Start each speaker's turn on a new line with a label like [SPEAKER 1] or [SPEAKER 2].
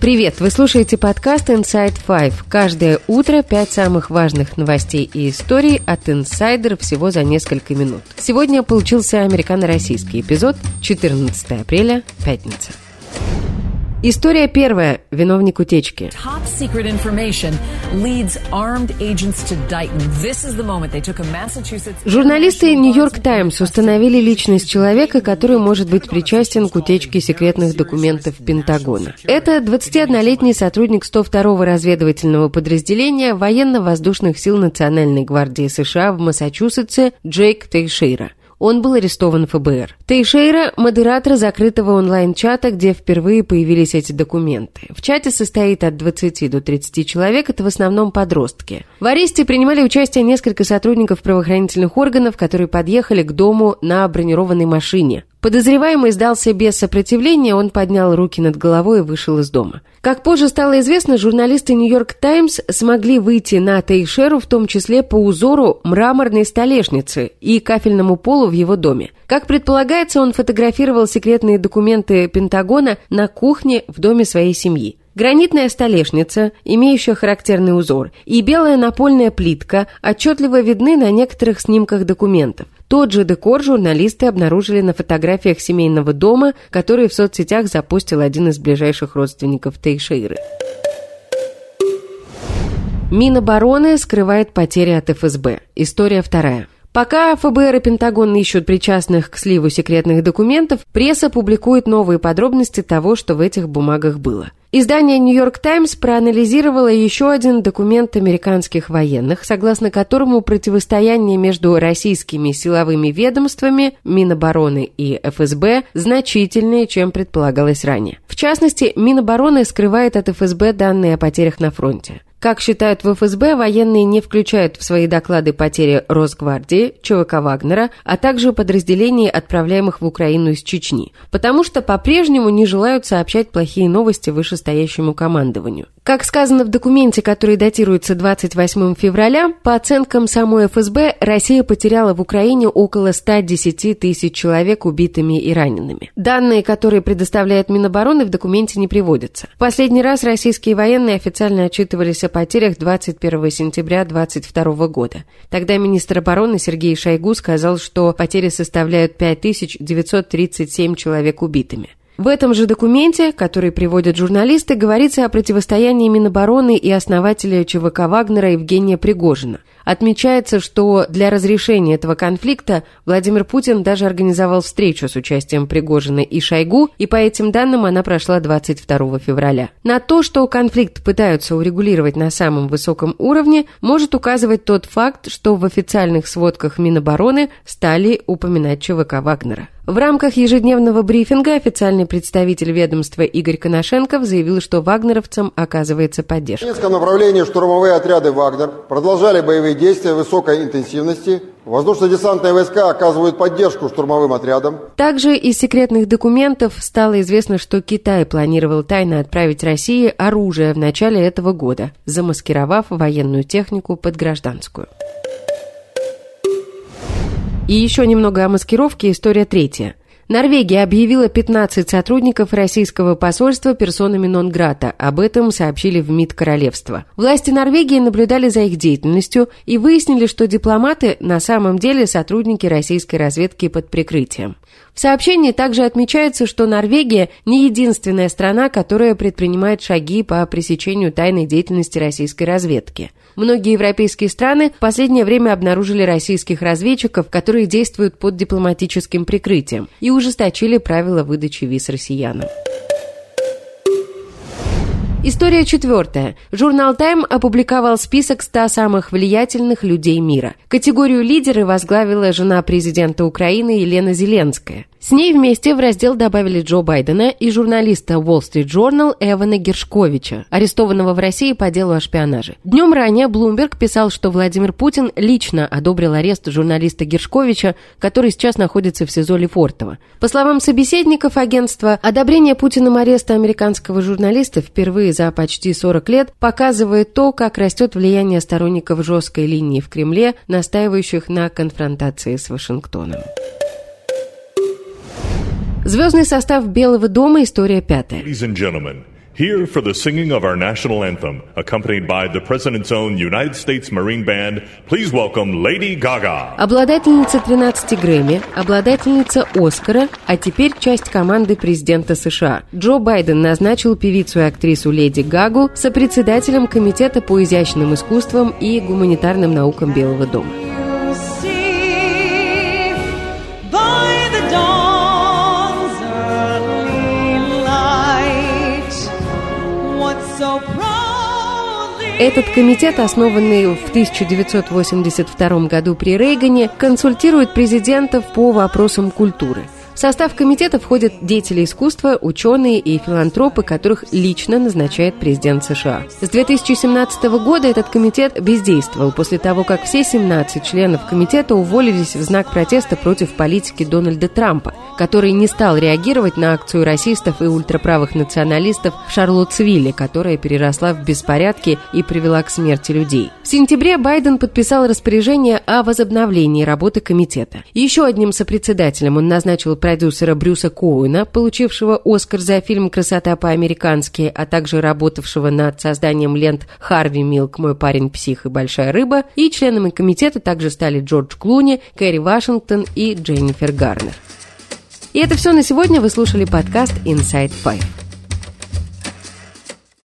[SPEAKER 1] Привет! Вы слушаете подкаст Inside Five. Каждое утро пять самых важных новостей и историй от инсайдера всего за несколько минут. Сегодня получился американо-российский эпизод, 14 апреля, пятница. История первая. Виновник утечки. Журналисты «Нью-Йорк Таймс» установили личность человека, который может быть причастен к утечке секретных документов Пентагона. Это 21-летний сотрудник 102-го разведывательного подразделения военно-воздушных сил Национальной гвардии США в Массачусетсе Джейк Тейшейра. Он был арестован ФБР. Тейшейра – модератор закрытого онлайн-чата, где впервые появились эти документы. В чате состоит от 20 до 30 человек, это в основном подростки. В аресте принимали участие несколько сотрудников правоохранительных органов, которые подъехали к дому на бронированной машине. Подозреваемый сдался без сопротивления, он поднял руки над головой и вышел из дома. Как позже стало известно, журналисты «Нью-Йорк Таймс» смогли выйти на Тейшеру, в том числе по узору мраморной столешницы и кафельному полу в его доме. Как предполагается, он фотографировал секретные документы Пентагона на кухне в доме своей семьи. Гранитная столешница, имеющая характерный узор, и белая напольная плитка отчетливо видны на некоторых снимках документов. Тот же декор журналисты обнаружили на фотографиях семейного дома, который в соцсетях запустил один из ближайших родственников Тейшейры. Минобороны скрывает потери от ФСБ. История вторая. Пока ФБР и Пентагон ищут причастных к сливу секретных документов, пресса публикует новые подробности того, что в этих бумагах было. Издание «Нью-Йорк Таймс» проанализировало еще один документ американских военных, согласно которому противостояние между российскими силовыми ведомствами, Минобороны и ФСБ значительнее, чем предполагалось ранее. В частности, Минобороны скрывает от ФСБ данные о потерях на фронте. Как считают в ФСБ, военные не включают в свои доклады потери Росгвардии, ЧВК Вагнера, а также подразделений, отправляемых в Украину из Чечни, потому что по-прежнему не желают сообщать плохие новости вышестоящему командованию. Как сказано в документе, который датируется 28 февраля, по оценкам самой ФСБ, Россия потеряла в Украине около 110 тысяч человек убитыми и ранеными. Данные, которые предоставляет Минобороны, в документе не приводятся. В последний раз российские военные официально отчитывались о потерях 21 сентября 2022 года. Тогда министр обороны Сергей Шойгу сказал, что потери составляют 5937 человек убитыми. В этом же документе, который приводят журналисты, говорится о противостоянии Минобороны и основателя ЧВК Вагнера Евгения Пригожина. Отмечается, что для разрешения этого конфликта Владимир Путин даже организовал встречу с участием Пригожина и Шойгу, и по этим данным она прошла 22 февраля. На то, что конфликт пытаются урегулировать на самом высоком уровне, может указывать тот факт, что в официальных сводках Минобороны стали упоминать ЧВК Вагнера. В рамках ежедневного брифинга официальный представитель ведомства Игорь Коношенков заявил, что вагнеровцам оказывается поддержка. В
[SPEAKER 2] Донецком направлении штурмовые отряды «Вагнер» продолжали боевые действия высокой интенсивности. Воздушно-десантные войска оказывают поддержку штурмовым отрядам.
[SPEAKER 1] Также из секретных документов стало известно, что Китай планировал тайно отправить России оружие в начале этого года, замаскировав военную технику под гражданскую. И еще немного о маскировке, история третья. Норвегия объявила 15 сотрудников российского посольства персонами нон-грата. Об этом сообщили в МИД Королевства. Власти Норвегии наблюдали за их деятельностью и выяснили, что дипломаты на самом деле сотрудники российской разведки под прикрытием. В сообщении также отмечается, что Норвегия не единственная страна, которая предпринимает шаги по пресечению тайной деятельности российской разведки. Многие европейские страны в последнее время обнаружили российских разведчиков, которые действуют под дипломатическим прикрытием и ужесточили правила выдачи виз россиянам. История четвертая. Журнал Time опубликовал список 100 самых влиятельных людей мира. Категорию лидеры возглавила жена президента Украины Елена Зеленская. С ней вместе в раздел добавили Джо Байдена и журналиста Wall Street Journal Эвана Гершковича, арестованного в России по делу о шпионаже. Днем ранее Bloomberg писал, что Владимир Путин лично одобрил арест журналиста Гершковича, который сейчас находится в СИЗО Лефортово. По словам собеседников агентства, одобрение Путиным ареста американского журналиста впервые за почти 40 лет показывает то, как растет влияние сторонников жесткой линии в Кремле, настаивающих на конфронтации с Вашингтоном. Звездный состав Белого дома. История пятая.
[SPEAKER 3] Here for the singing of our national anthem, accompanied by the President's own United States Marine Band, please welcome Lady Gaga.
[SPEAKER 1] Обладательница 13 Грэмми, обладательница Оскара, а теперь часть команды президента США. Джо Байден назначил певицу и актрису Леди Гагу сопредседателем Комитета по изящным искусствам и гуманитарным наукам Белого дома. Этот комитет, основанный в 1982 году при Рейгане, консультирует президентов по вопросам культуры – в состав комитета входят деятели искусства, ученые и филантропы, которых лично назначает президент США. С 2017 года этот комитет бездействовал после того, как все 17 членов комитета уволились в знак протеста против политики Дональда Трампа, который не стал реагировать на акцию расистов и ультраправых националистов в Шарлоттсвилле, которая переросла в беспорядки и привела к смерти людей. В сентябре Байден подписал распоряжение о возобновлении работы комитета. Еще одним сопредседателем он назначил продюсера Брюса Коуэна, получившего Оскар за фильм «Красота по-американски», а также работавшего над созданием лент «Харви Милк. Мой парень псих и большая рыба», и членами комитета также стали Джордж Клуни, Кэрри Вашингтон и Дженнифер Гарнер. И это все на сегодня. Вы слушали подкаст Inside Five.